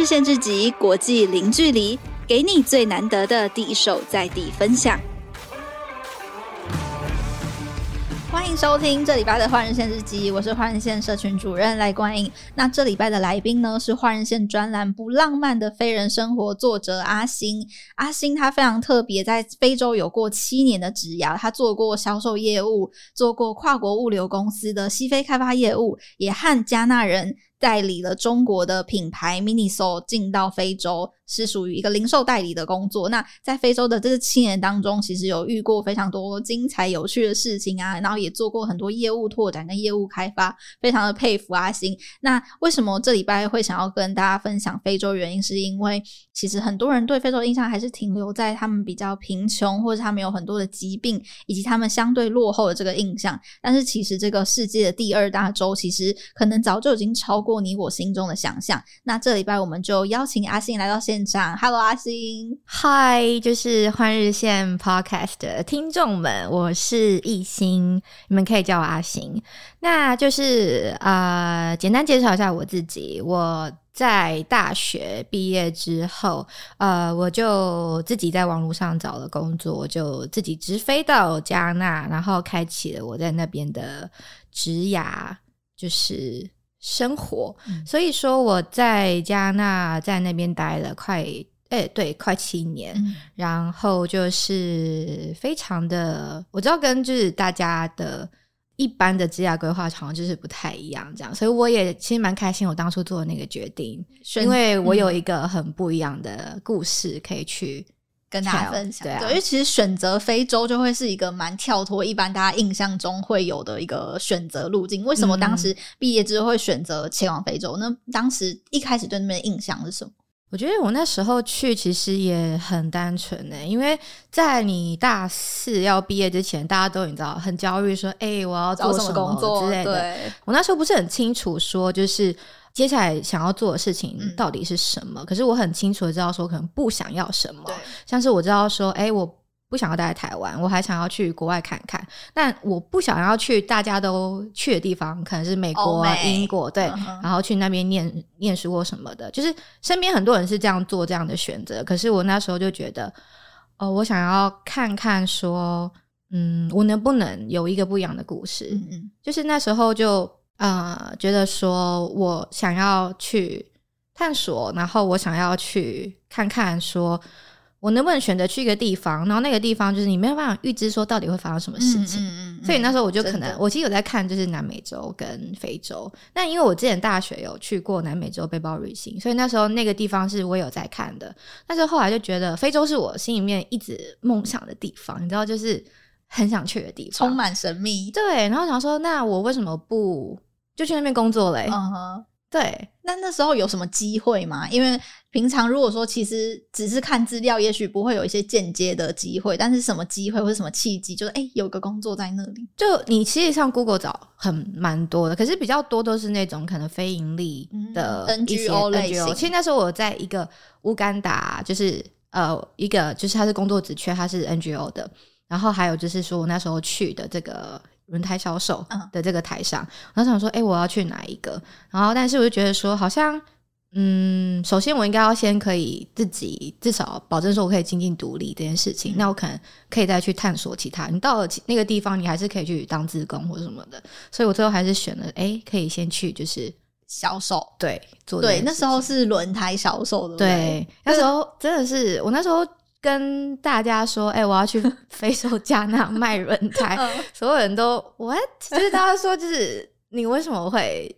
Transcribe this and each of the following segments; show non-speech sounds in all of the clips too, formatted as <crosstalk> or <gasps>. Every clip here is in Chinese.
日线之集，国际零距离，给你最难得的第一手在地分享。欢迎收听这礼拜的换日线日记，我是换日线社群主任赖冠颖。那这礼拜的来宾呢，是换日线专栏《不浪漫的非人生活》作者阿星。阿星他非常特别，在非洲有过七年的职涯，他做过销售业务，做过跨国物流公司的西非开发业务，也和加纳人代理了中国的品牌 MINISO 进到非洲。是属于一个零售代理的工作。那在非洲的这七年当中，其实有遇过非常多精彩有趣的事情啊，然后也做过很多业务拓展跟业务开发，非常的佩服阿星。那为什么这礼拜会想要跟大家分享非洲？原因是因为其实很多人对非洲的印象还是停留在他们比较贫穷，或者他们有很多的疾病，以及他们相对落后的这个印象。但是其实这个世界的第二大洲，其实可能早就已经超过你我心中的想象。那这礼拜我们就邀请阿星来到现场，Hello 阿星，Hi，就是换日线 Podcast 的听众们，我是易星，你们可以叫我阿星。那就是呃，简单介绍一下我自己。我在大学毕业之后，呃，我就自己在网络上找了工作，我就自己直飞到加纳，然后开启了我在那边的职涯，就是。生活，嗯、所以说我在加纳在那边待了快，哎、欸，对，快七年，嗯、然后就是非常的，我知道跟就是大家的一般的职业规划好像就是不太一样，这样，所以我也其实蛮开心，我当初做的那个决定，因为我有一个很不一样的故事可以去。跟大家分享，对，啊、对，因为其实选择非洲就会是一个蛮跳脱一般大家印象中会有的一个选择路径。为什么当时毕业之后会选择前往非洲？那、嗯、当时一开始对那边的印象是什么？我觉得我那时候去其实也很单纯呢，因为在你大四要毕业之前，大家都你知道很焦虑，说：“哎、欸，我要做什么工作之类的。”对，我那时候不是很清楚，说就是。接下来想要做的事情到底是什么？嗯、可是我很清楚的知道说，可能不想要什么。像是我知道说，哎、欸，我不想要待在台湾，我还想要去国外看看。但我不想要去大家都去的地方，可能是美国、美英国，对，嗯、然后去那边念念书或什么的。就是身边很多人是这样做这样的选择，可是我那时候就觉得，哦，我想要看看说，嗯，我能不能有一个不一样的故事？嗯嗯，就是那时候就。呃，觉得说我想要去探索，然后我想要去看看，说我能不能选择去一个地方，然后那个地方就是你没有办法预知说到底会发生什么事情。嗯嗯嗯、所以那时候我就可能，我其实有在看，就是南美洲跟非洲。那因为我之前大学有去过南美洲背包旅行，所以那时候那个地方是我有在看的。但是后来就觉得非洲是我心里面一直梦想的地方，你知道，就是很想去的地方，充满神秘。对，然后想说，那我为什么不？就去那边工作嘞，嗯哼，对。那那时候有什么机会吗？因为平常如果说其实只是看资料，也许不会有一些间接的机会。但是什么机会或者什么契机，就是哎、欸，有个工作在那里。就你其实上 Google 找很蛮多的，可是比较多都是那种可能非盈利的 NGO 类型。其实那时候我在一个乌干达，就是呃一个就是他是工作职缺，他是 NGO 的。然后还有就是说我那时候去的这个。轮胎销售的这个台上，然后想说，哎、欸，我要去哪一个？然后，但是我就觉得说，好像，嗯，首先我应该要先可以自己至少保证说我可以经济独立这件事情，嗯、那我可能可以再去探索其他。你到了那个地方，你还是可以去当自工或者什么的。所以我最后还是选了，哎、欸，可以先去就是销售，对，做对，那时候是轮胎销售的，对，那时候真的是我那时候。跟大家说，哎、欸，我要去非洲加纳卖轮胎，<laughs> 所有人都 what？就是大家说，就是你为什么会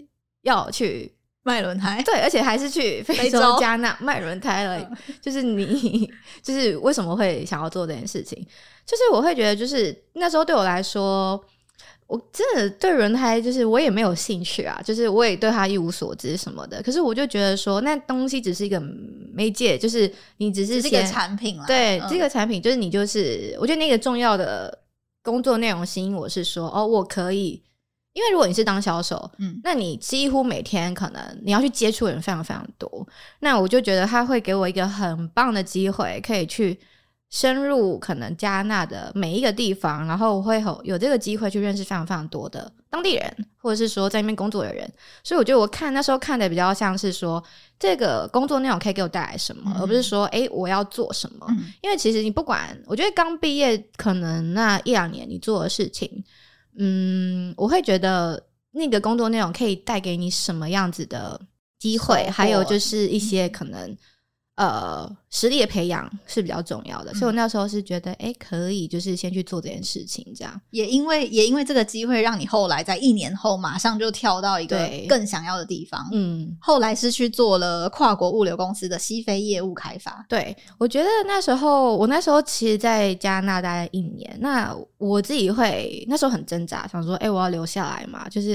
要去卖轮胎？对，而且还是去非洲加纳卖轮胎了。就是你，就是为什么会想要做这件事情？就是我会觉得，就是那时候对我来说。我真的对轮胎就是我也没有兴趣啊，就是我也对它一无所知什么的。可是我就觉得说，那东西只是一个媒介，就是你只是这个产品啦。对，嗯、这个产品就是你就是，我觉得那个重要的工作内容吸引我是说，哦，我可以，因为如果你是当销售，嗯，那你几乎每天可能你要去接触的人非常非常多，那我就觉得他会给我一个很棒的机会，可以去。深入可能加纳的每一个地方，然后我会有有这个机会去认识非常非常多的当地人，或者是说在那边工作的人。所以我觉得我看那时候看的比较像是说，这个工作内容可以给我带来什么，嗯、而不是说诶我要做什么。嗯、因为其实你不管，我觉得刚毕业可能那一两年你做的事情，嗯，我会觉得那个工作内容可以带给你什么样子的机会，还有就是一些可能。嗯呃，实力的培养是比较重要的，嗯、所以我那时候是觉得，哎、欸，可以就是先去做这件事情，这样。也因为也因为这个机会，让你后来在一年后马上就跳到一个更想要的地方。嗯，后来是去做了跨国物流公司的西非业务开发。对，我觉得那时候我那时候其实，在加拿大一年，那我自己会那时候很挣扎，想说，哎、欸，我要留下来嘛？就是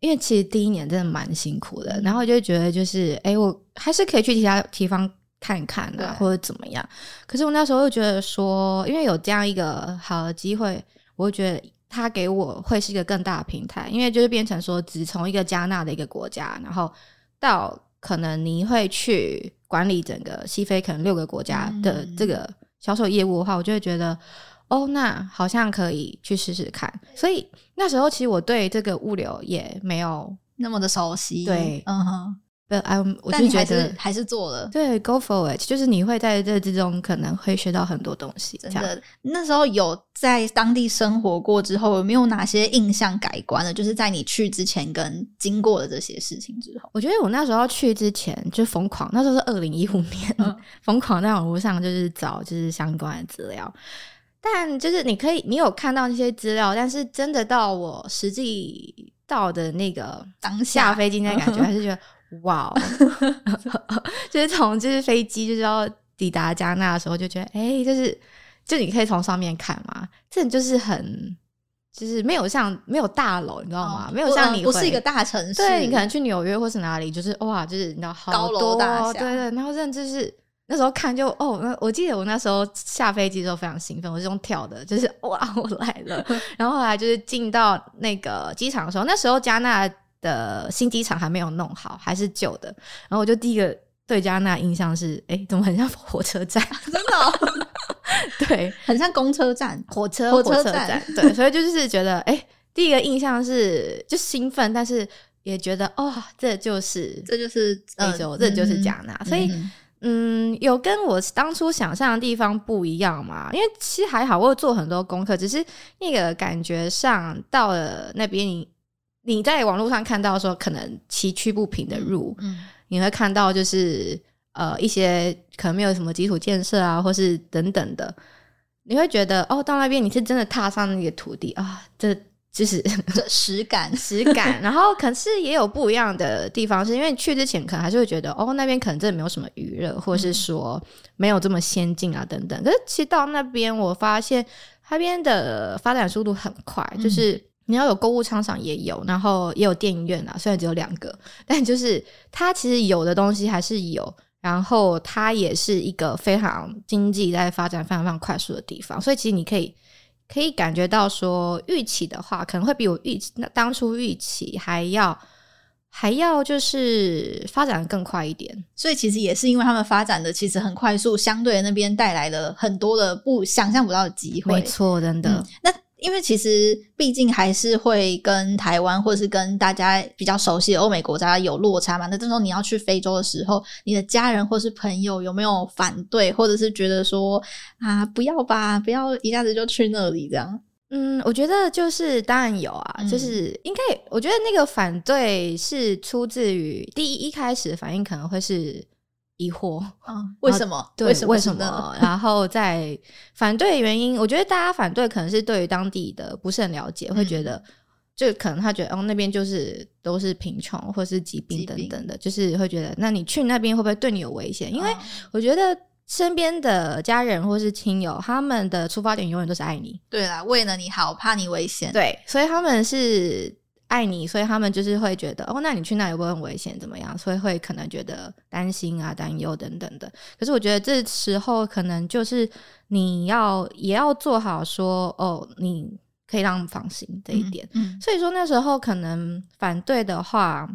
因为其实第一年真的蛮辛苦的，嗯、然后就觉得就是，哎、欸，我还是可以去其他地方。看一看啊，或者怎么样？可是我那时候又觉得说，因为有这样一个好的机会，我会觉得他给我会是一个更大的平台，因为就是变成说，只从一个加纳的一个国家，然后到可能你会去管理整个西非可能六个国家的这个销售业务的话，我就会觉得，哦，那好像可以去试试看。所以那时候其实我对这个物流也没有那么的熟悉，对，嗯哼。嗯，我就觉得还是做了。对，Go for it，就是你会在这之中可能会学到很多东西。真的，那时候有在当地生活过之后，有没有哪些印象改观了？就是在你去之前跟经过了这些事情之后，我觉得我那时候去之前就疯狂，那时候是二零一五年，疯、嗯、狂在网络上就是找就是相关的资料。但就是你可以，你有看到那些资料，但是真的到我实际到的那个当下飞机那感觉，<laughs> 还是觉得。哇，wow, <laughs> 就是从就是飞机就是要抵达加纳的时候，就觉得哎、欸，就是就你可以从上面看嘛，这就是很就是没有像没有大楼，你知道吗？哦、没有像你不是一个大城市，对，你可能去纽约或是哪里，就是哇，就是你知道好多高楼大厦，对，对对，然后甚至是那时候看就哦，那我记得我那时候下飞机的时候非常兴奋，我是用跳的，就是哇，我来了。<laughs> 然后后来就是进到那个机场的时候，那时候加纳。的新机场还没有弄好，还是旧的。然后我就第一个对加纳印象是，哎、欸，怎么很像火车站？<laughs> 真的、哦？<laughs> 对，很像公车站、火车火车站。对，所以就是觉得，哎、欸，第一个印象是就兴奋，但是也觉得，哦，这就是这就是非洲，这就是加纳。嗯、所以，嗯，有跟我当初想象的地方不一样嘛？因为其实还好，我有做很多功课，只是那个感觉上到了那边。你在网络上看到说可能崎岖不平的路，嗯，嗯，你会看到就是呃一些可能没有什么基础建设啊，或是等等的，你会觉得哦，到那边你是真的踏上那个土地啊，这就是 <laughs> 这实感 <laughs> 实感。然后可是也有不一样的地方，是因为去之前可能还是会觉得哦，那边可能真的没有什么娱乐，或是说没有这么先进啊等等。可是其实到那边我发现那边的发展速度很快，就是。嗯你要有购物商场也有，然后也有电影院啊，虽然只有两个，<laughs> 但就是它其实有的东西还是有，然后它也是一个非常经济在发展非常非常快速的地方，所以其实你可以可以感觉到说，预期的话可能会比我预期那当初预期还要还要就是发展的更快一点，所以其实也是因为他们发展的其实很快速，相对那边带来了很多的不想象不到的机会，没错，真的、嗯、那。因为其实毕竟还是会跟台湾或是跟大家比较熟悉的欧美国家有落差嘛。那这时候你要去非洲的时候，你的家人或是朋友有没有反对，或者是觉得说啊不要吧，不要一下子就去那里这样？嗯，我觉得就是当然有啊，嗯、就是应该我觉得那个反对是出自于第一一开始的反应可能会是。疑惑啊？为什么？对，为什么？然后在反对原因，我觉得大家反对可能是对于当地的不是很了解，嗯、会觉得就可能他觉得哦，那边就是都是贫穷或是疾病等等的，就是会觉得那你去那边会不会对你有危险？因为我觉得身边的家人或是亲友，他们的出发点永远都是爱你，对啦，为了你好，怕你危险，对，所以他们是。爱你，所以他们就是会觉得哦，那你去那里会很危险？怎么样？所以会可能觉得担心啊、担忧等等的。可是我觉得这时候可能就是你要也要做好说哦，你可以让他们放心这一点。嗯嗯、所以说那时候可能反对的话，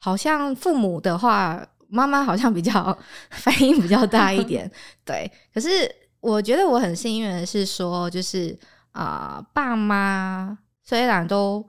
好像父母的话，妈妈好像比较反应比较大一点。<laughs> 对，可是我觉得我很幸运的是说，就是啊、呃，爸妈虽然都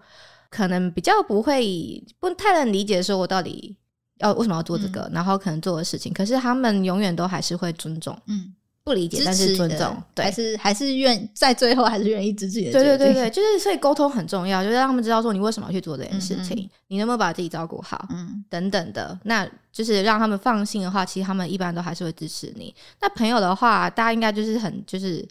可能比较不会不太能理解说我到底要为什么要做这个，嗯、然后可能做的事情，可是他们永远都还是会尊重，嗯。不理解，但是尊重，对，还是还是愿在最后还是愿意支持你的。对对对对，就是所以沟通很重要，就是让他们知道说你为什么要去做这件事情，嗯嗯，你能不能把自己照顾好，嗯，等等的，那就是让他们放心的话，其实他们一般都还是会支持你。那朋友的话，大家应该就是很就是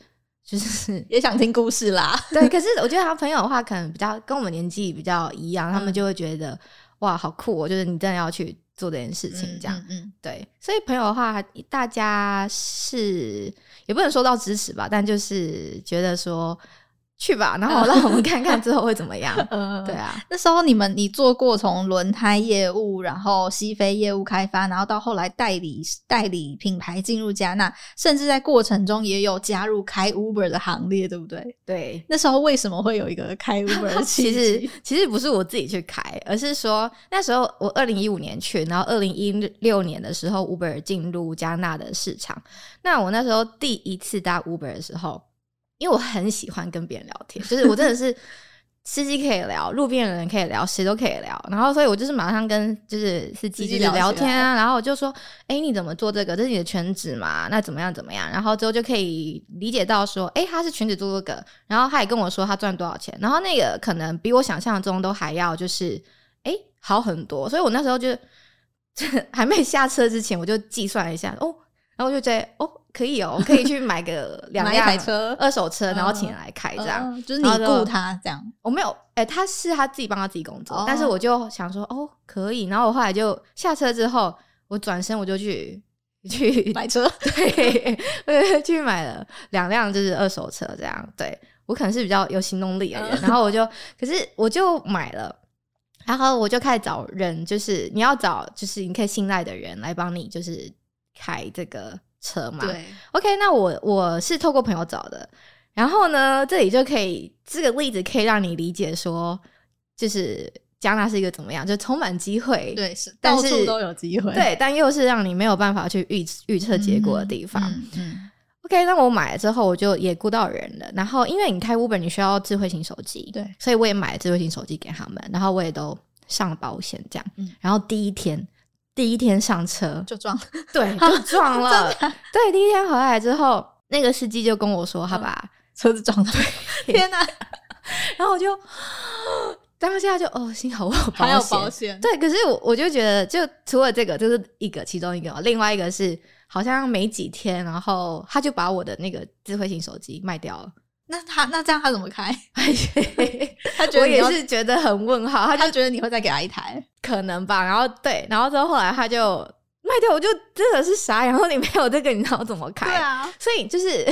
就是 <laughs> 也想听故事啦，<laughs> 对。可是我觉得他朋友的话，可能比较跟我们年纪比较一样，嗯、他们就会觉得哇，好酷哦，就是你真的要去。做这件事情，这样，嗯，嗯嗯对，所以朋友的话，大家是也不能说到支持吧，但就是觉得说。去吧，然后让我们看看之后会怎么样。<laughs> 嗯，对啊，那时候你们你做过从轮胎业务，然后西非业务开发，然后到后来代理代理品牌进入加纳，甚至在过程中也有加入开 Uber 的行列，对不对？对，那时候为什么会有一个开 Uber 的？<laughs> 其实其实不是我自己去开，而是说那时候我二零一五年去，然后二零一六年的时候 Uber 进入加纳的市场。那我那时候第一次搭 Uber 的时候。因为我很喜欢跟别人聊天，就是我真的是 <laughs> 司机可以聊，路边的人可以聊，谁都可以聊。然后，所以我就是马上跟就是司机就是聊天啊，然后我就说：“哎、欸，你怎么做这个？这是你的全职嘛？那怎么样怎么样？”然后之后就可以理解到说：“哎、欸，他是全职做这个。”然后他也跟我说他赚多少钱。然后那个可能比我想象中都还要就是哎、欸、好很多。所以我那时候就 <laughs> 还没下车之前，我就计算一下哦。然后我就觉得哦，可以哦，<laughs> 可以去买个 <laughs> 两辆车，二手车，然后请人来开这样，嗯、就是你雇他这样。我没有，哎、欸，他是他自己帮他自己工作，哦、但是我就想说哦，可以。然后我后来就下车之后，我转身我就去 <laughs> 去买车，对，我去买了两辆就是二手车这样。对，我可能是比较有行动力的人，嗯、然后我就，可是我就买了，然后我就开始找人，就是你要找就是你可以信赖的人来帮你，就是。开这个车嘛？对，OK，那我我是透过朋友找的，然后呢，这里就可以这个例子可以让你理解说，就是加纳是一个怎么样，就充满机会，对，是到处都有机会，对，但又是让你没有办法去预预测结果的地方。嗯，嗯，嗯，OK，那我买了之后，我就也雇到人了，然后因为你开 Uber 你需要智慧型手机，对，所以我也买了智慧型手机给他们，然后我也都上了保险这样，嗯，然后第一天。第一天上车就撞，对，<laughs> 就撞了。对，第一天回来之后，那个司机就跟我说，他把车子撞了。<laughs> 天哪！然后我就 <gasps> 当下就哦，幸好我有保险，还有保险。对，可是我我就觉得，就除了这个，就是一个其中一个，另外一个是好像没几天，然后他就把我的那个智慧型手机卖掉了。那他那这样他怎么开？<laughs> <laughs> 他觉得我也是觉得很问号，他就觉得你会再给他一台，可能吧。然后对，然后之后后来他就卖掉，我就真的是傻。然后你没有这个，你知道怎么开？对啊，所以就是，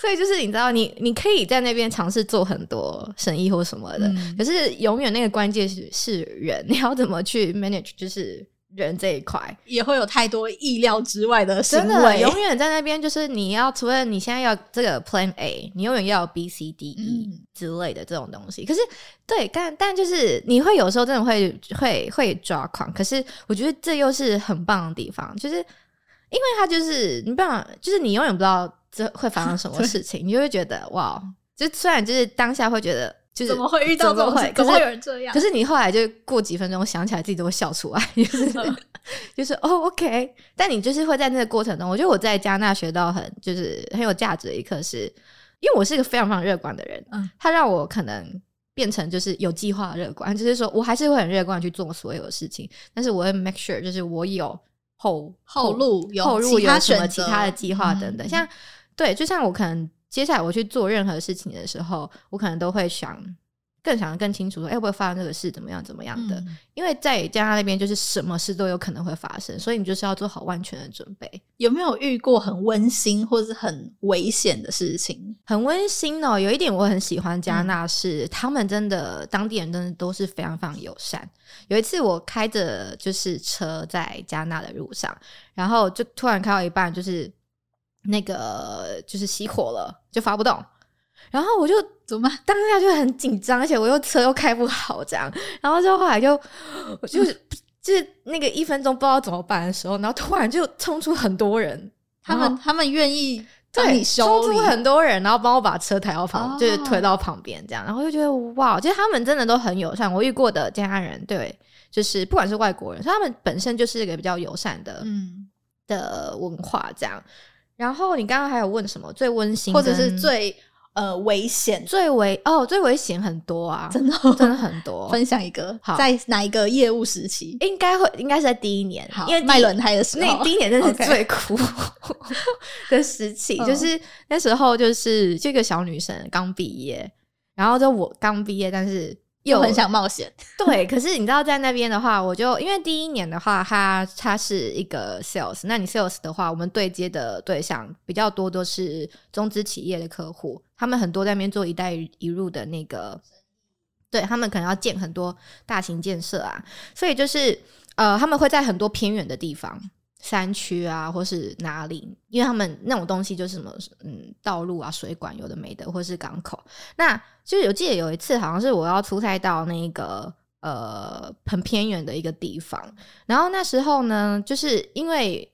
所以就是你知道，你你可以在那边尝试做很多生意或什么的，嗯、可是永远那个关键是是人，你要怎么去 manage，就是。人这一块也会有太多意料之外的行为，真的永远在那边。就是你要除了你现在要这个 Plan A，你永远要有 B、C、D、E 之类的这种东西。嗯、可是，对，但但就是你会有时候真的会会会抓狂。可是我觉得这又是很棒的地方，就是因为它就是你不想，就是你永远不知道这会发生什么事情，你就会觉得哇，就虽然就是当下会觉得。就是怎么会遇到这种事？怎么会有人这样？可是你后来就过几分钟想起来，自己都会笑出来，就是 <laughs> 就是哦，OK。但你就是会在那个过程中，我觉得我在加纳学到很就是很有价值的一课，是因为我是一个非常非常乐观的人，嗯，他让我可能变成就是有计划乐观，就是说我还是会很乐观去做所有的事情，但是我会 make sure 就是我有后后路有后路有什么其他的计划等等，嗯、像对，就像我可能。接下来我去做任何事情的时候，我可能都会想更想得更清楚说，哎，会不会发生这个事？怎么样？怎么样的？嗯、因为在加拿大那边，就是什么事都有可能会发生，所以你就是要做好万全的准备。有没有遇过很温馨或是很危险的事情？很温馨哦，有一点我很喜欢加拿大是，嗯、他们真的当地人真的都是非常非常友善。有一次我开着就是车在加拿大的路上，然后就突然开到一半，就是。那个就是熄火了，就发不动，然后我就怎么办？当下就很紧张，而且我又车又开不好，这样，然后就后来就我就、是、就是那个一分钟不知道怎么办的时候，然后突然就冲出很多人，他们他们愿意帮你修理，很多人，然后帮我把车抬到旁，哦、就是推到旁边这样，然后就觉得哇，其实他们真的都很友善。我遇过的家人，对，就是不管是外国人，他们本身就是一个比较友善的，嗯，的文化这样。然后你刚刚还有问什么最温馨，或者是最？呃，危险最危哦，最危险很多啊，真的、哦、真的很多。<laughs> 分享一个，好在哪一个业务时期？应该会，应该是在第一年，好因为卖轮胎的时候，那第一年真是 <laughs> 最苦 <laughs> 的时期。就是那时候，就是这个小女生刚毕业，然后就我刚毕业，但是。又很想冒险，<laughs> 对。可是你知道，在那边的话，我就因为第一年的话，他他是一个 sales，那你 sales 的话，我们对接的对象比较多，都是中资企业的客户，他们很多在那边做一带一路的那个，对他们可能要建很多大型建设啊，所以就是呃，他们会在很多偏远的地方。山区啊，或是哪里？因为他们那种东西就是什么，嗯，道路啊、水管有的没的，或是港口。那就有记得有一次，好像是我要出差到那个呃很偏远的一个地方，然后那时候呢，就是因为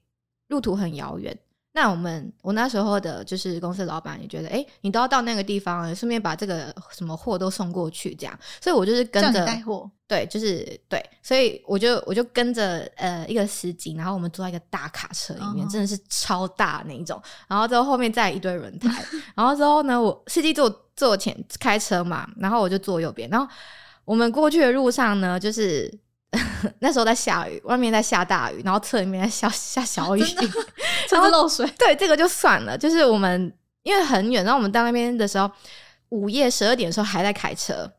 路途很遥远。那我们我那时候的就是公司老板也觉得，哎、欸，你都要到那个地方了，顺便把这个什么货都送过去，这样，所以我就是跟着带货，对，就是对，所以我就我就跟着呃一个司机，然后我们坐在一个大卡车里面，哦、真的是超大那一种，然后之后后面再一堆轮胎，<laughs> 然后之后呢，我司机坐坐前开车嘛，然后我就坐右边，然后我们过去的路上呢，就是。<laughs> 那时候在下雨，外面在下大雨，然后车里面在下 <laughs> 下小雨，车子 <laughs> 漏水。对，这个就算了。就是我们因为很远，然后我们到那边的时候，午夜十二点的时候还在开车。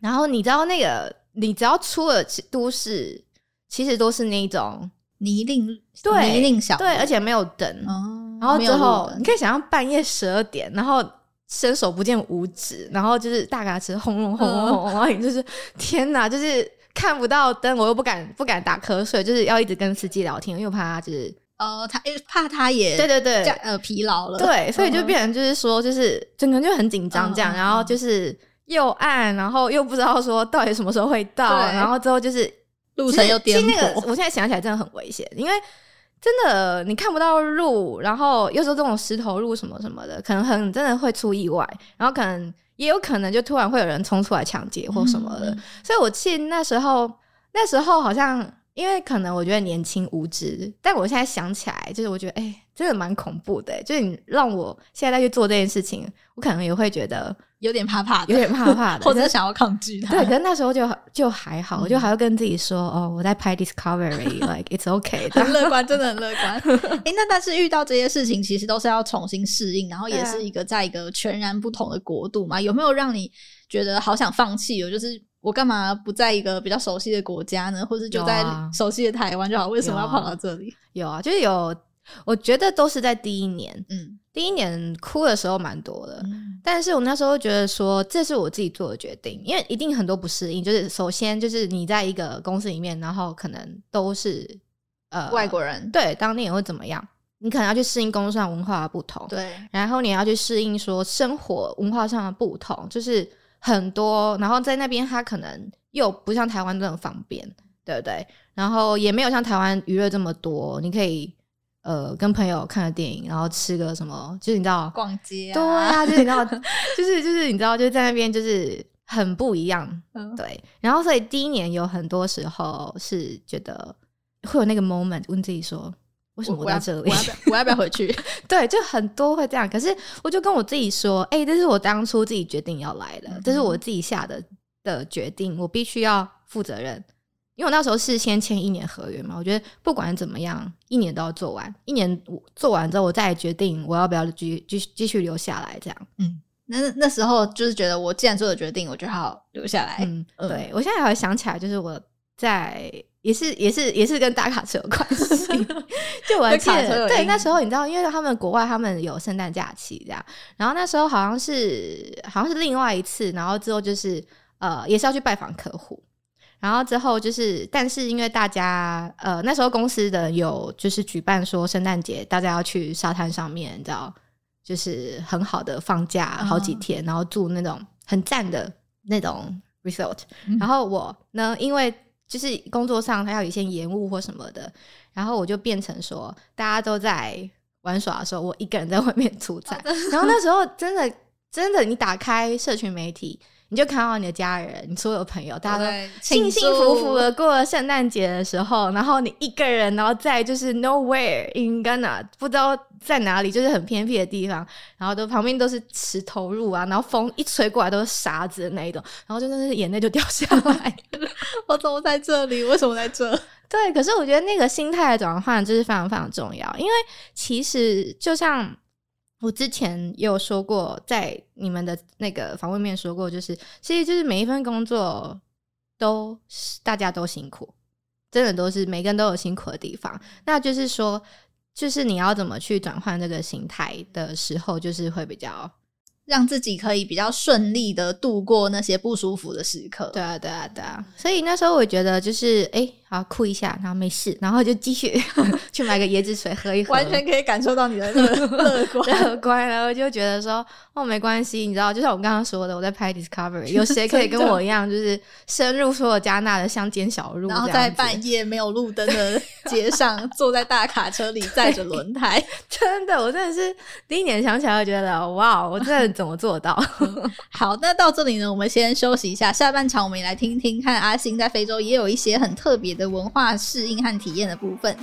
然后你知道那个，你只要出了都市，其实都是那种泥泞，对，泥泞小，对，而且没有灯。哦，然后之后你可以想象半夜十二点，然后伸手不见五指，然后就是大卡车轰隆轰隆轰，然后你就是天哪，就是。看不到灯，我又不敢不敢打瞌睡，就是要一直跟司机聊天，因为怕他就是呃，他怕他也对对对，呃疲劳了，对，所以就变成就是说，就是整个人就很紧张这样，然后就是又暗，然后又不知道说到底什么时候会到，然后之后就是路程又颠簸。那个我现在想起来真的很危险，因为真的你看不到路，然后又说这种石头路什么什么的，可能很真的会出意外，然后可能。也有可能就突然会有人冲出来抢劫或什么的，嗯、所以我记得那时候，那时候好像因为可能我觉得年轻无知，但我现在想起来，就是我觉得哎、欸，真的蛮恐怖的。就是你让我现在再去做这件事情，我可能也会觉得。有点怕怕的，有点怕怕的，<laughs> 或者想要抗拒他。对，可是那时候就就还好，我就还要跟自己说：“哦，我在拍 Discovery，like <laughs> it's okay。”很乐观，真的很乐观。<laughs> 哎，那但是遇到这些事情，其实都是要重新适应，然后也是一个在一个全然不同的国度嘛。有没有让你觉得好想放弃？有就是我干嘛不在一个比较熟悉的国家呢？或者就在熟悉的台湾就好？为什么要跑到这里？有啊，就是有。我觉得都是在第一年，嗯，第一年哭的时候蛮多的，嗯，但是我那时候觉得说这是我自己做的决定，因为一定很多不适应，就是首先就是你在一个公司里面，然后可能都是呃外国人，对，当地也会怎么样？你可能要去适应工作上文化的不同，对，然后你要去适应说生活文化上的不同，就是很多，然后在那边他可能又不像台湾这么方便，对不对？然后也没有像台湾娱乐这么多，你可以。呃，跟朋友看个电影，然后吃个什么，就是你知道，逛街啊，对啊，就是你知道，就 <laughs> 是就是你知道，就是在那边就是很不一样，嗯、对。然后所以第一年有很多时候是觉得会有那个 moment 问自己说，为什么我在这里？我要，我要，我要不要回去？<laughs> 对，就很多会这样。可是我就跟我自己说，哎、欸，这是我当初自己决定要来的，嗯、这是我自己下的的决定，我必须要负责任。因为我那时候是先签一年合约嘛，我觉得不管怎么样，一年都要做完。一年做完之后，我再决定我要不要继继续继续留下来。这样，嗯，那那时候就是觉得，我既然做了决定，我就好留下来。嗯，对，我现在还会想起来，就是我在也是也是也是跟大卡车有关系。<laughs> 就我还记得，对，那时候你知道，因为他们国外他们有圣诞假期这样，然后那时候好像是好像是另外一次，然后之后就是呃也是要去拜访客户。然后之后就是，但是因为大家呃那时候公司的有就是举办说圣诞节大家要去沙滩上面，你知道，就是很好的放假好几天，嗯、然后住那种很赞的那种 resort。嗯、然后我呢，因为就是工作上他要有一些延误或什么的，然后我就变成说大家都在玩耍的时候，我一个人在外面 <laughs> 出差。然后那时候真的真的，你打开社群媒体。你就看到你的家人，你所有朋友，大家都幸幸福福的过了圣诞节的时候，然后你一个人，然后在就是 nowhere in Ghana，不知道在哪里，就是很偏僻的地方，然后都旁边都是石头路啊，然后风一吹过来都是沙子的那一种，然后真的是眼泪就掉下来。<laughs> 我怎么在这里？为什么在这？<laughs> 对，可是我觉得那个心态的转换就是非常非常重要，因为其实就像。我之前也有说过，在你们的那个访问面说过，就是其实就是每一份工作都大家都辛苦，真的都是每个人都有辛苦的地方。那就是说，就是你要怎么去转换这个心态的时候，就是会比较。让自己可以比较顺利的度过那些不舒服的时刻。对啊，对啊，对啊。所以那时候我觉得就是，哎、欸，好哭一下，然后没事，然后就继续 <laughs> 去买个椰子水喝一喝。完全可以感受到你的乐 <laughs> 乐观，乐观。然后就觉得说，哦，没关系，你知道，就像我刚刚说的，我在拍 Discovery，有谁可以跟我一样，就是深入所有加纳的乡间小路，然后在半夜没有路灯的街上，<laughs> 坐在大卡车里载着轮胎。真的，我真的是第一年想起来，我觉得哇，我真的。怎么做到？好，那到这里呢，我们先休息一下。下半场我们也来听听看，阿星在非洲也有一些很特别的文化适应和体验的部分。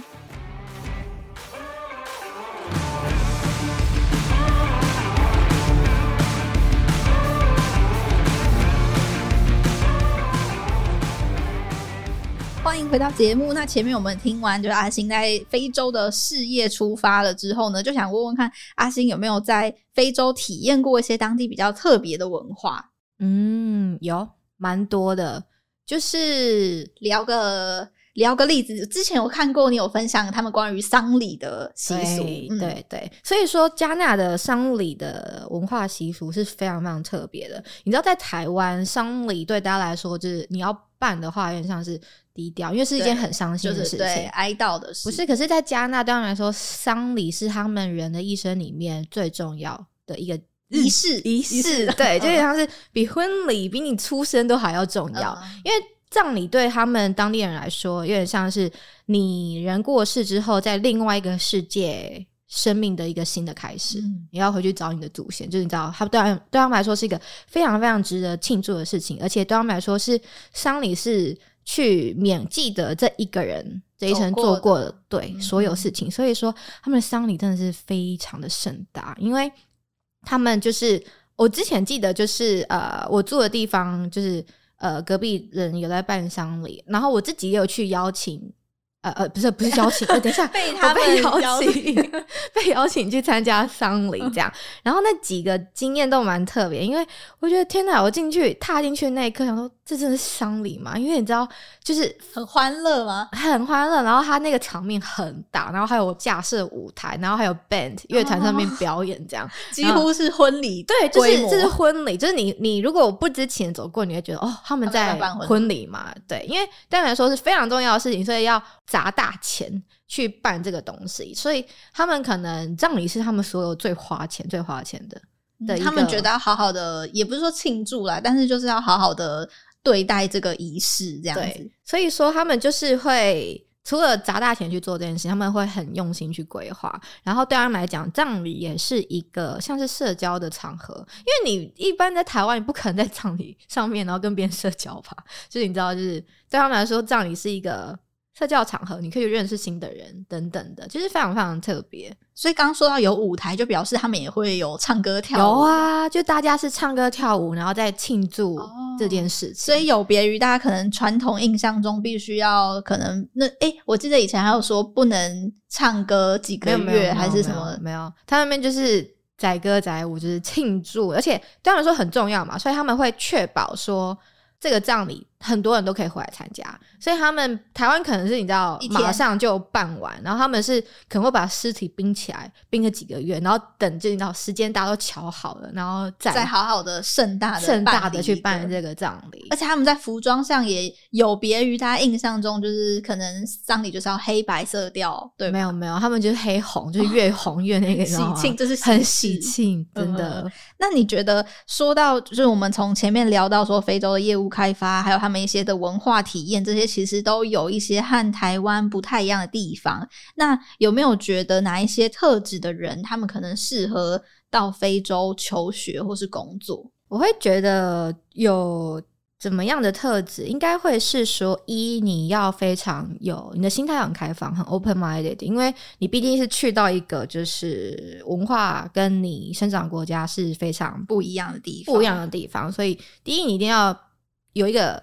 欢迎回到节目。那前面我们听完，就是阿星在非洲的事业出发了之后呢，就想问问看阿星有没有在非洲体验过一些当地比较特别的文化？嗯，有蛮多的，就是聊个聊个例子。之前我看过你有分享他们关于丧礼的习俗，对、嗯、对对。所以说，加纳的丧礼的文化习俗是非常非常特别的。你知道，在台湾丧礼对大家来说，就是你要办的话，有点像是。低调，因为是一件很伤心的事情，就是、对哀悼的事。不是，可是，在加纳对他们来说，丧礼是他们人的一生里面最重要的一个仪式。仪式，对，<laughs> 就像是比婚礼、比你出生都还要重要。嗯、因为葬礼对他们当地人来说，有点像是你人过世之后，在另外一个世界生命的一个新的开始。嗯、你要回去找你的祖先，就是你知道，他们对他们来说是一个非常非常值得庆祝的事情，而且对他们来说是丧礼是。去缅记得这一个人这一生做过的对所有事情，所以说他们的丧礼真的是非常的盛大，因为他们就是我之前记得就是呃我住的地方就是呃隔壁人有在办丧礼，然后我自己也有去邀请。呃呃，不是不是邀请，<laughs> 等一下被他们被邀请，<laughs> 被邀请去参加丧礼这样，然后那几个经验都蛮特别，因为我觉得天哪，我进去踏进去那一刻，想说这真的是丧礼吗？因为你知道，就是很欢乐吗？很欢乐，然后他那个场面很大，然后还有架设舞台，然后还有 band 乐团上面表演，这样、<laughs> 哦、几乎是婚礼。对，就是这是婚礼，就是你你如果不知情走过，你会觉得哦，他们在婚礼嘛？对，因为对他们来说是非常重要的事情，所以要。砸大钱去办这个东西，所以他们可能葬礼是他们所有最花钱、最花钱的。的、嗯、他们觉得要好好的，也不是说庆祝啦，但是就是要好好的对待这个仪式，这样子。所以说，他们就是会除了砸大钱去做这件事，他们会很用心去规划。然后对他们来讲，葬礼也是一个像是社交的场合，因为你一般在台湾，你不可能在葬礼上面然后跟别人社交吧？就是你知道，就是对他们来说，葬礼是一个。社交场合，你可以认识新的人等等的，其实非常非常特别。所以刚刚说到有舞台，就表示他们也会有唱歌跳舞。有啊，就大家是唱歌跳舞，然后在庆祝这件事所以有别于大家可能传统印象中，必须要可能那诶、欸，我记得以前还有说不能唱歌几个月还是什么？没有，他们那边就是载歌载舞，就是庆祝，而且对他们说很重要嘛，所以他们会确保说这个葬礼。很多人都可以回来参加，所以他们台湾可能是你知道马上就办完，然后他们是可能会把尸体冰起来，冰个几个月，然后等就你知道时间大家都瞧好了，然后再再好好的盛大的盛大的去办这个葬礼，而且他们在服装上也有别于大家印象中，就是可能葬礼就是要黑白色调，对？没有没有，他们就是黑红，就是越红越那个喜庆，<laughs> 就是很喜庆，真的、嗯。那你觉得说到就是我们从前面聊到说非洲的业务开发，还有他们一些的文化体验，这些其实都有一些和台湾不太一样的地方。那有没有觉得哪一些特质的人，他们可能适合到非洲求学或是工作？我会觉得有。怎么样的特质？应该会是说，一你要非常有你的心态很开放，很 open minded，因为你毕竟是去到一个就是文化跟你生长国家是非常不一样的地方，不一样的地方。所以，第一你一定要有一个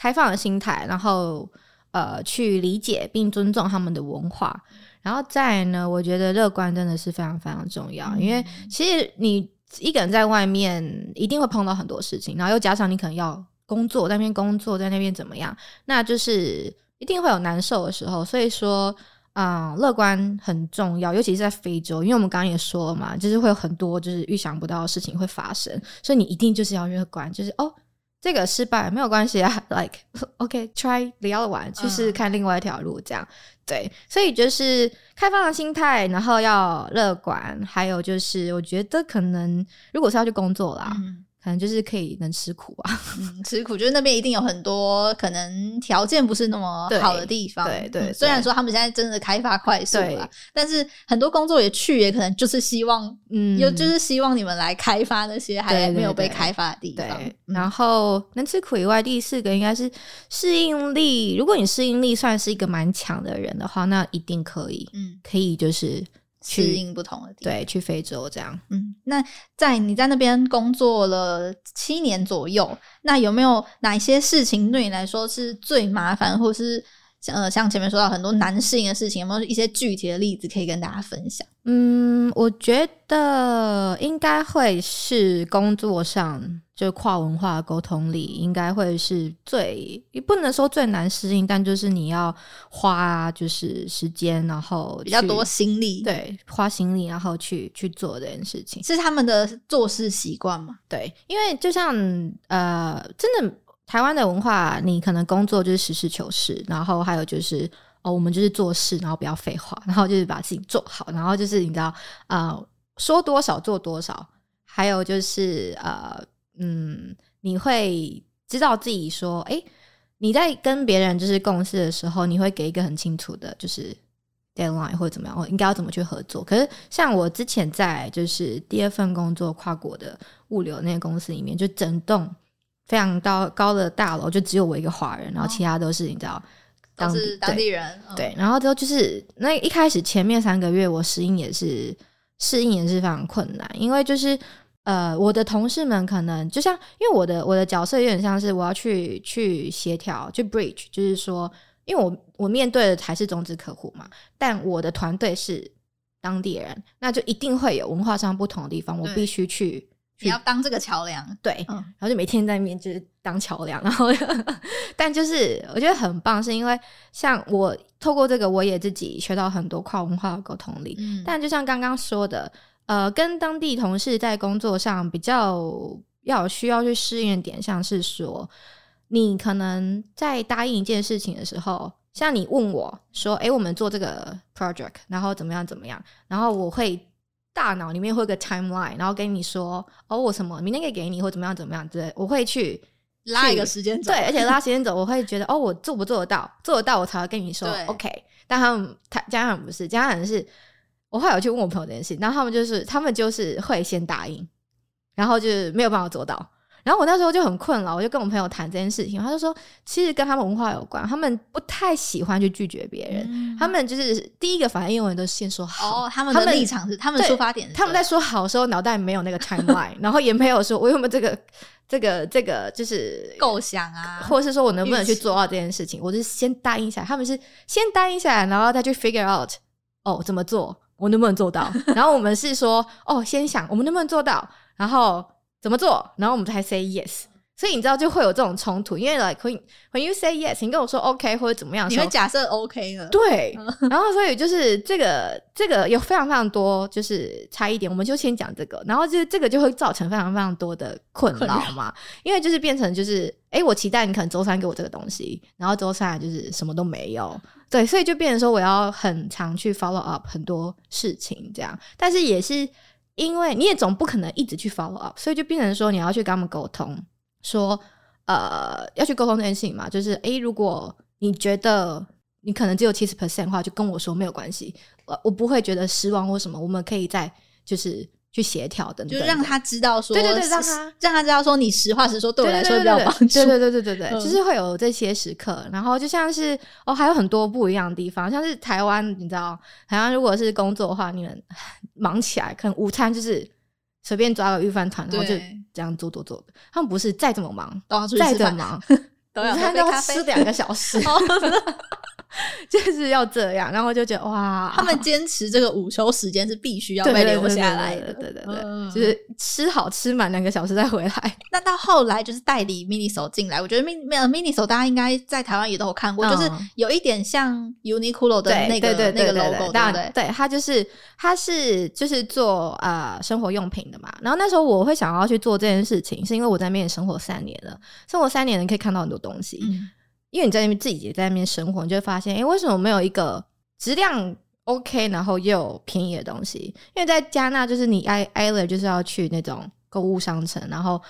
开放的心态，然后呃去理解并尊重他们的文化。然后再呢，我觉得乐观真的是非常非常重要，嗯、因为其实你一个人在外面一定会碰到很多事情，然后又加上你可能要。工作在那边工作，在那边怎么样？那就是一定会有难受的时候。所以说，啊、嗯，乐观很重要，尤其是在非洲，因为我们刚刚也说了嘛，就是会有很多就是预想不到的事情会发生，所以你一定就是要乐观，就是哦，这个失败没有关系啊，<laughs> like OK，try the other one，去试试看另外一条路，这样、嗯、对。所以就是开放的心态，然后要乐观，还有就是我觉得可能如果是要去工作啦。嗯可能就是可以能吃苦啊，<laughs> 嗯，吃苦就是那边一定有很多可能条件不是那么好的地方，对对。虽然说他们现在真的开发快速了，但是很多工作也去也可能就是希望，嗯，有就是希望你们来开发那些还没有被开发的地方。然后能吃苦以外，第四个应该是适应力。如果你适应力算是一个蛮强的人的话，那一定可以，嗯，可以就是。适应不同的地方，对，去非洲这样。嗯，那在你在那边工作了七年左右，那有没有哪些事情对你来说是最麻烦，或是呃，像前面说到很多难适应的事情，有没有一些具体的例子可以跟大家分享？嗯，我觉得应该会是工作上。就跨文化沟通力应该会是最，也不能说最难适应，但就是你要花就是时间，然后比较多心力，对，花心力，然后去去做这件事情，是他们的做事习惯吗？对，因为就像呃，真的台湾的文化，你可能工作就是实事求是，然后还有就是哦，我们就是做事，然后不要废话，然后就是把事情做好，然后就是你知道呃，说多少做多少，还有就是呃。嗯，你会知道自己说，哎，你在跟别人就是共事的时候，你会给一个很清楚的，就是 deadline 或者怎么样，我应该要怎么去合作。可是像我之前在就是第二份工作跨国的物流那个公司里面，就整栋非常高高的大楼，就只有我一个华人，然后其他都是你知道，当是当地人。对，对，然后之后就是那一开始前面三个月，我适应也是适应也是非常困难，因为就是。呃，我的同事们可能就像，因为我的我的角色有点像是我要去去协调，去 bridge，就是说，因为我我面对的还是中资客户嘛，但我的团队是当地人，那就一定会有文化上不同的地方，我必须去，你要当这个桥梁，对，嗯，然后就每天在面就是当桥梁，然后，但就是我觉得很棒，是因为像我透过这个，我也自己学到很多跨文化的沟通力，嗯，但就像刚刚说的。呃，跟当地同事在工作上比较要需要去适应的点，像是说，你可能在答应一件事情的时候，像你问我说：“诶，我们做这个 project，然后怎么样怎么样？”然后我会大脑里面会有个 timeline，然后跟你说：“哦，我什么明天可以给你，或怎么样怎么样？”之类，我会去拉一个时间轴，对，而且拉时间轴，我会觉得哦，我做不做得到？做得到，我才会跟你说 OK。但他们他家长不是，家长是。我后来有去问我朋友这件事，然后他们就是他们就是会先答应，然后就是没有办法做到。然后我那时候就很困扰，我就跟我朋友谈这件事情，他就说其实跟他们文化有关，他们不太喜欢去拒绝别人，嗯、他们就是第一个反应永远都是先说好。哦，他们的立场是他们的出发点是，他们在说好的时候脑袋没有那个 timeline，然后也没有说我有没有这个这个这个就是 <laughs> 构想啊，或者是说我能不能去做到这件事情，我就是先答应下来，他们是先答应下来，然后再去 figure out 哦怎么做。我能不能做到？<laughs> 然后我们是说，哦，先想我们能不能做到，然后怎么做，然后我们才 say yes。所以你知道就会有这种冲突，因为 like when when you say yes，你跟我说 OK 或者怎么样，你会假设 OK 了，对，然后所以就是这个这个有非常非常多就是差异点，我们就先讲这个，然后就是这个就会造成非常非常多的困扰嘛，因为就是变成就是，哎、欸，我期待你可能周三给我这个东西，然后周三就是什么都没有，对，所以就变成说我要很常去 follow up 很多事情这样，但是也是因为你也总不可能一直去 follow up，所以就变成说你要去跟他们沟通。说呃要去沟通这件事情嘛，就是诶、如果你觉得你可能只有七十 percent 的话，就跟我说没有关系，我我不会觉得失望或什么，我们可以再就是去协调等等，就让他知道说，对对对，让他让他知道说你实话实说，对我来说比较帮助，对对对对对对，嗯、就是会有这些时刻，然后就像是哦，还有很多不一样的地方，像是台湾，你知道，台湾如果是工作的话，你们 <laughs> 忙起来，可能午餐就是。随便抓个预饭团，然后就这样做做做的。他们不是再怎么忙，再怎么忙，<laughs> 都要吃两个小时。<laughs> <laughs> 就是要这样，然后就觉得哇，他们坚持这个午休时间是必须要被留下来的，对对对，就是吃好吃满两个小时再回来。那到后来就是代理 MINISO 进来，我觉得 Mini MINISO 大家应该在台湾也都有看过，就是有一点像 Uniqlo 的那个那个 logo，对对对，它就是它是就是做呃生活用品的嘛。然后那时候我会想要去做这件事情，是因为我在那边生活三年了，生活三年你可以看到很多东西。因为你在那边自己也在那边生活，你就会发现，诶，为什么没有一个质量 OK，然后又便宜的东西？因为在加纳，就是你挨挨了就是要去那种购物商城，然后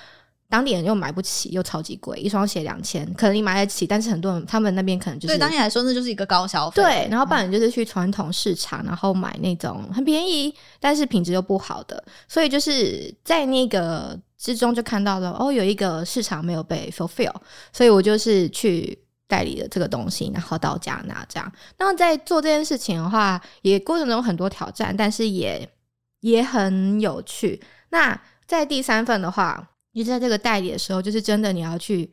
当地人又买不起，又超级贵，一双鞋两千，可能你买得起，但是很多人他们那边可能就是对当地来说那就是一个高消费。对，然后不然就是去传统市场，然后买那种很便宜，但是品质又不好的，所以就是在那个之中就看到了，哦，有一个市场没有被 fulfill，所以我就是去。代理的这个东西，然后到加拿大这样。那在做这件事情的话，也过程中有很多挑战，但是也也很有趣。那在第三份的话，你在这个代理的时候，就是真的你要去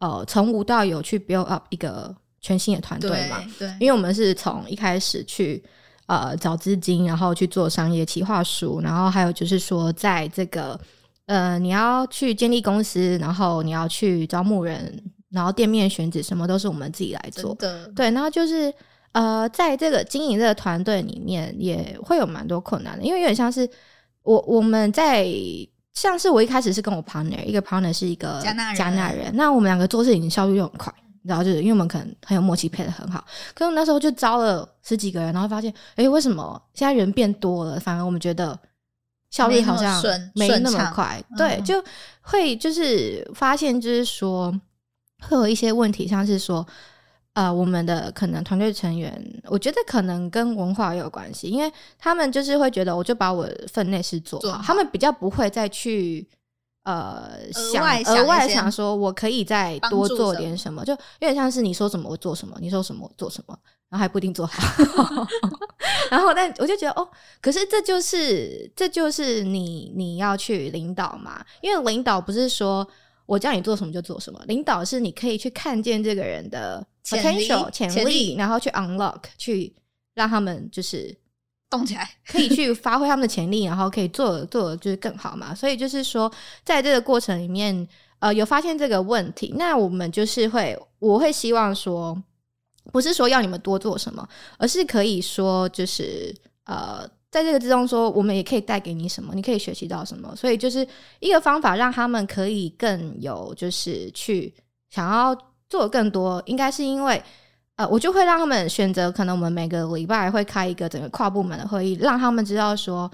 呃从无到有去 build up 一个全新的团队嘛？对，对，因为我们是从一开始去呃找资金，然后去做商业企划书，然后还有就是说在这个呃你要去建立公司，然后你要去招募人。然后店面选址什么都是我们自己来做，对。然后就是呃，在这个经营这个团队里面，也会有蛮多困难的，因为有点像是我我们在像是我一开始是跟我 partner，一个 partner 是一个加纳加纳人，那我们两个做事情效率又很快，然后就是因为我们可能很有默契，配的很好。可是那时候就招了十几个人，然后发现，哎，为什么现在人变多了，反而我们觉得效率好像没那么快？对，就会就是发现就是说。会有一些问题，像是说，呃，我们的可能团队成员，我觉得可能跟文化也有关系，因为他们就是会觉得，我就把我的分内事做好，做好他们比较不会再去呃想额外想说，我可以再多做点什么，就有点像是你说什么我做什么，你说什么我做什么，然后还不一定做好。<laughs> 然后，但我就觉得，哦，可是这就是这就是你你要去领导嘛，因为领导不是说。我叫你做什么就做什么。领导是你可以去看见这个人的 potential 潜力，潜力，然后去 unlock，去让他们就是动起来，可以去 <laughs> 发挥他们的潜力，然后可以做做就是更好嘛。所以就是说，在这个过程里面，呃，有发现这个问题，那我们就是会，我会希望说，不是说要你们多做什么，而是可以说就是呃。在这个之中，说我们也可以带给你什么，你可以学习到什么，所以就是一个方法，让他们可以更有，就是去想要做更多。应该是因为，呃，我就会让他们选择，可能我们每个礼拜会开一个整个跨部门的会议，让他们知道说，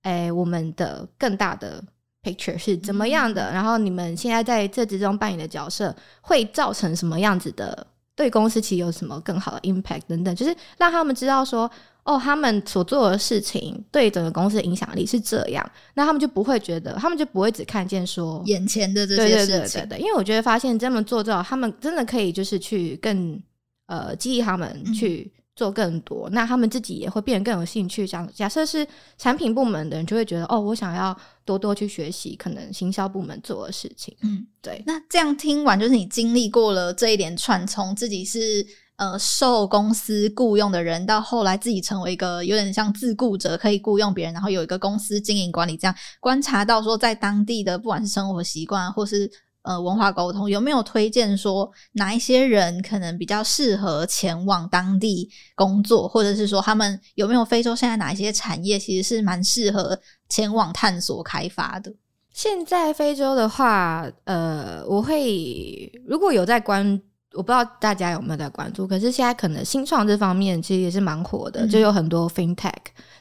哎，我们的更大的 picture 是怎么样的，然后你们现在在这之中扮演的角色会造成什么样子的，对公司其实有什么更好的 impact 等等，就是让他们知道说。哦，他们所做的事情对整个公司的影响力是这样，那他们就不会觉得，他们就不会只看见说眼前的这些事情。对对对对，因为我觉得发现这么做之后，他们真的可以就是去更呃激励他们去做更多，嗯、那他们自己也会变得更有兴趣。像假设是产品部门的人，就会觉得哦，我想要多多去学习可能行销部门做的事情。嗯，对。那这样听完，就是你经历过了这一连串，从自己是。呃，受公司雇佣的人，到后来自己成为一个有点像自雇者，可以雇佣别人，然后有一个公司经营管理，这样观察到说，在当地的不管是生活习惯，或是呃文化沟通，有没有推荐说哪一些人可能比较适合前往当地工作，或者是说他们有没有非洲现在哪一些产业其实是蛮适合前往探索开发的？现在非洲的话，呃，我会如果有在关。我不知道大家有没有在关注，可是现在可能新创这方面其实也是蛮火的，嗯、就有很多 FinTech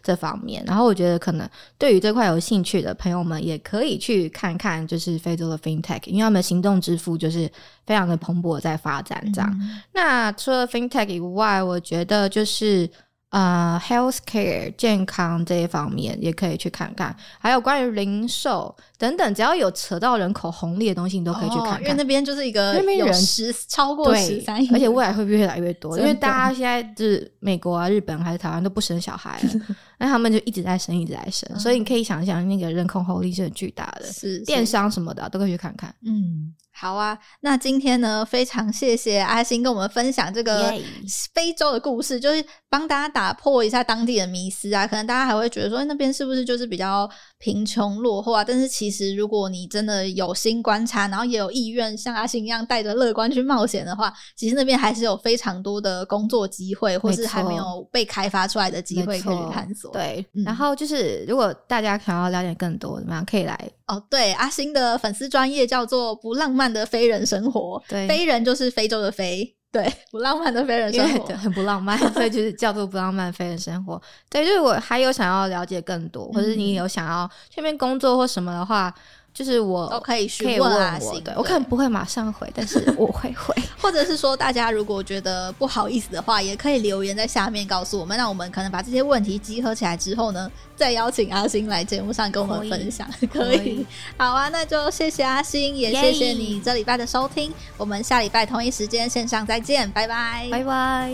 这方面。然后我觉得可能对于这块有兴趣的朋友们，也可以去看看，就是非洲的 FinTech，因为他们行动支付就是非常的蓬勃在发展这样。嗯、那除了 FinTech 以外，我觉得就是。呃、uh，healthcare 健康这一方面也可以去看看，还有关于零售等等，只要有扯到人口红利的东西，你都可以去看看。哦、因为那边就是一个那边人十超过十三亿，而且未来会越来越多，因为大家现在就是美国啊、日本还是台湾都不生小孩了，<laughs> 那他们就一直在生，一直在生，嗯、所以你可以想一想，那个人口红利是很巨大的，是，是电商什么的都可以去看看。嗯。好啊，那今天呢，非常谢谢阿星跟我们分享这个非洲的故事.就是帮大家打破一下当地的迷思啊。可能大家还会觉得说，那边是不是就是比较贫穷落后啊？但是其实，如果你真的有心观察，然后也有意愿像阿星一样带着乐观去冒险的话，其实那边还是有非常多的工作机会，或是还没有被开发出来的机会可以探索。对，嗯、然后就是如果大家想要了解更多，怎么样可以来。哦，对，阿星的粉丝专业叫做“不浪漫的非人生活”，对，非人就是非洲的非，对，不浪漫的非人生活，很不浪漫，所以就是叫做“不浪漫非人生活”。对，就是我还有想要了解更多，或者你有想要去那边工作或什么的话。就是我都可以询问阿星，我可能不会马上回，但是我会回。或者是说，大家如果觉得不好意思的话，也可以留言在下面告诉我们。那我们可能把这些问题集合起来之后呢，再邀请阿星来节目上跟我们分享。可以，可以，好啊，那就谢谢阿星，也谢谢你这礼拜的收听。我们下礼拜同一时间线上再见，拜拜，拜拜。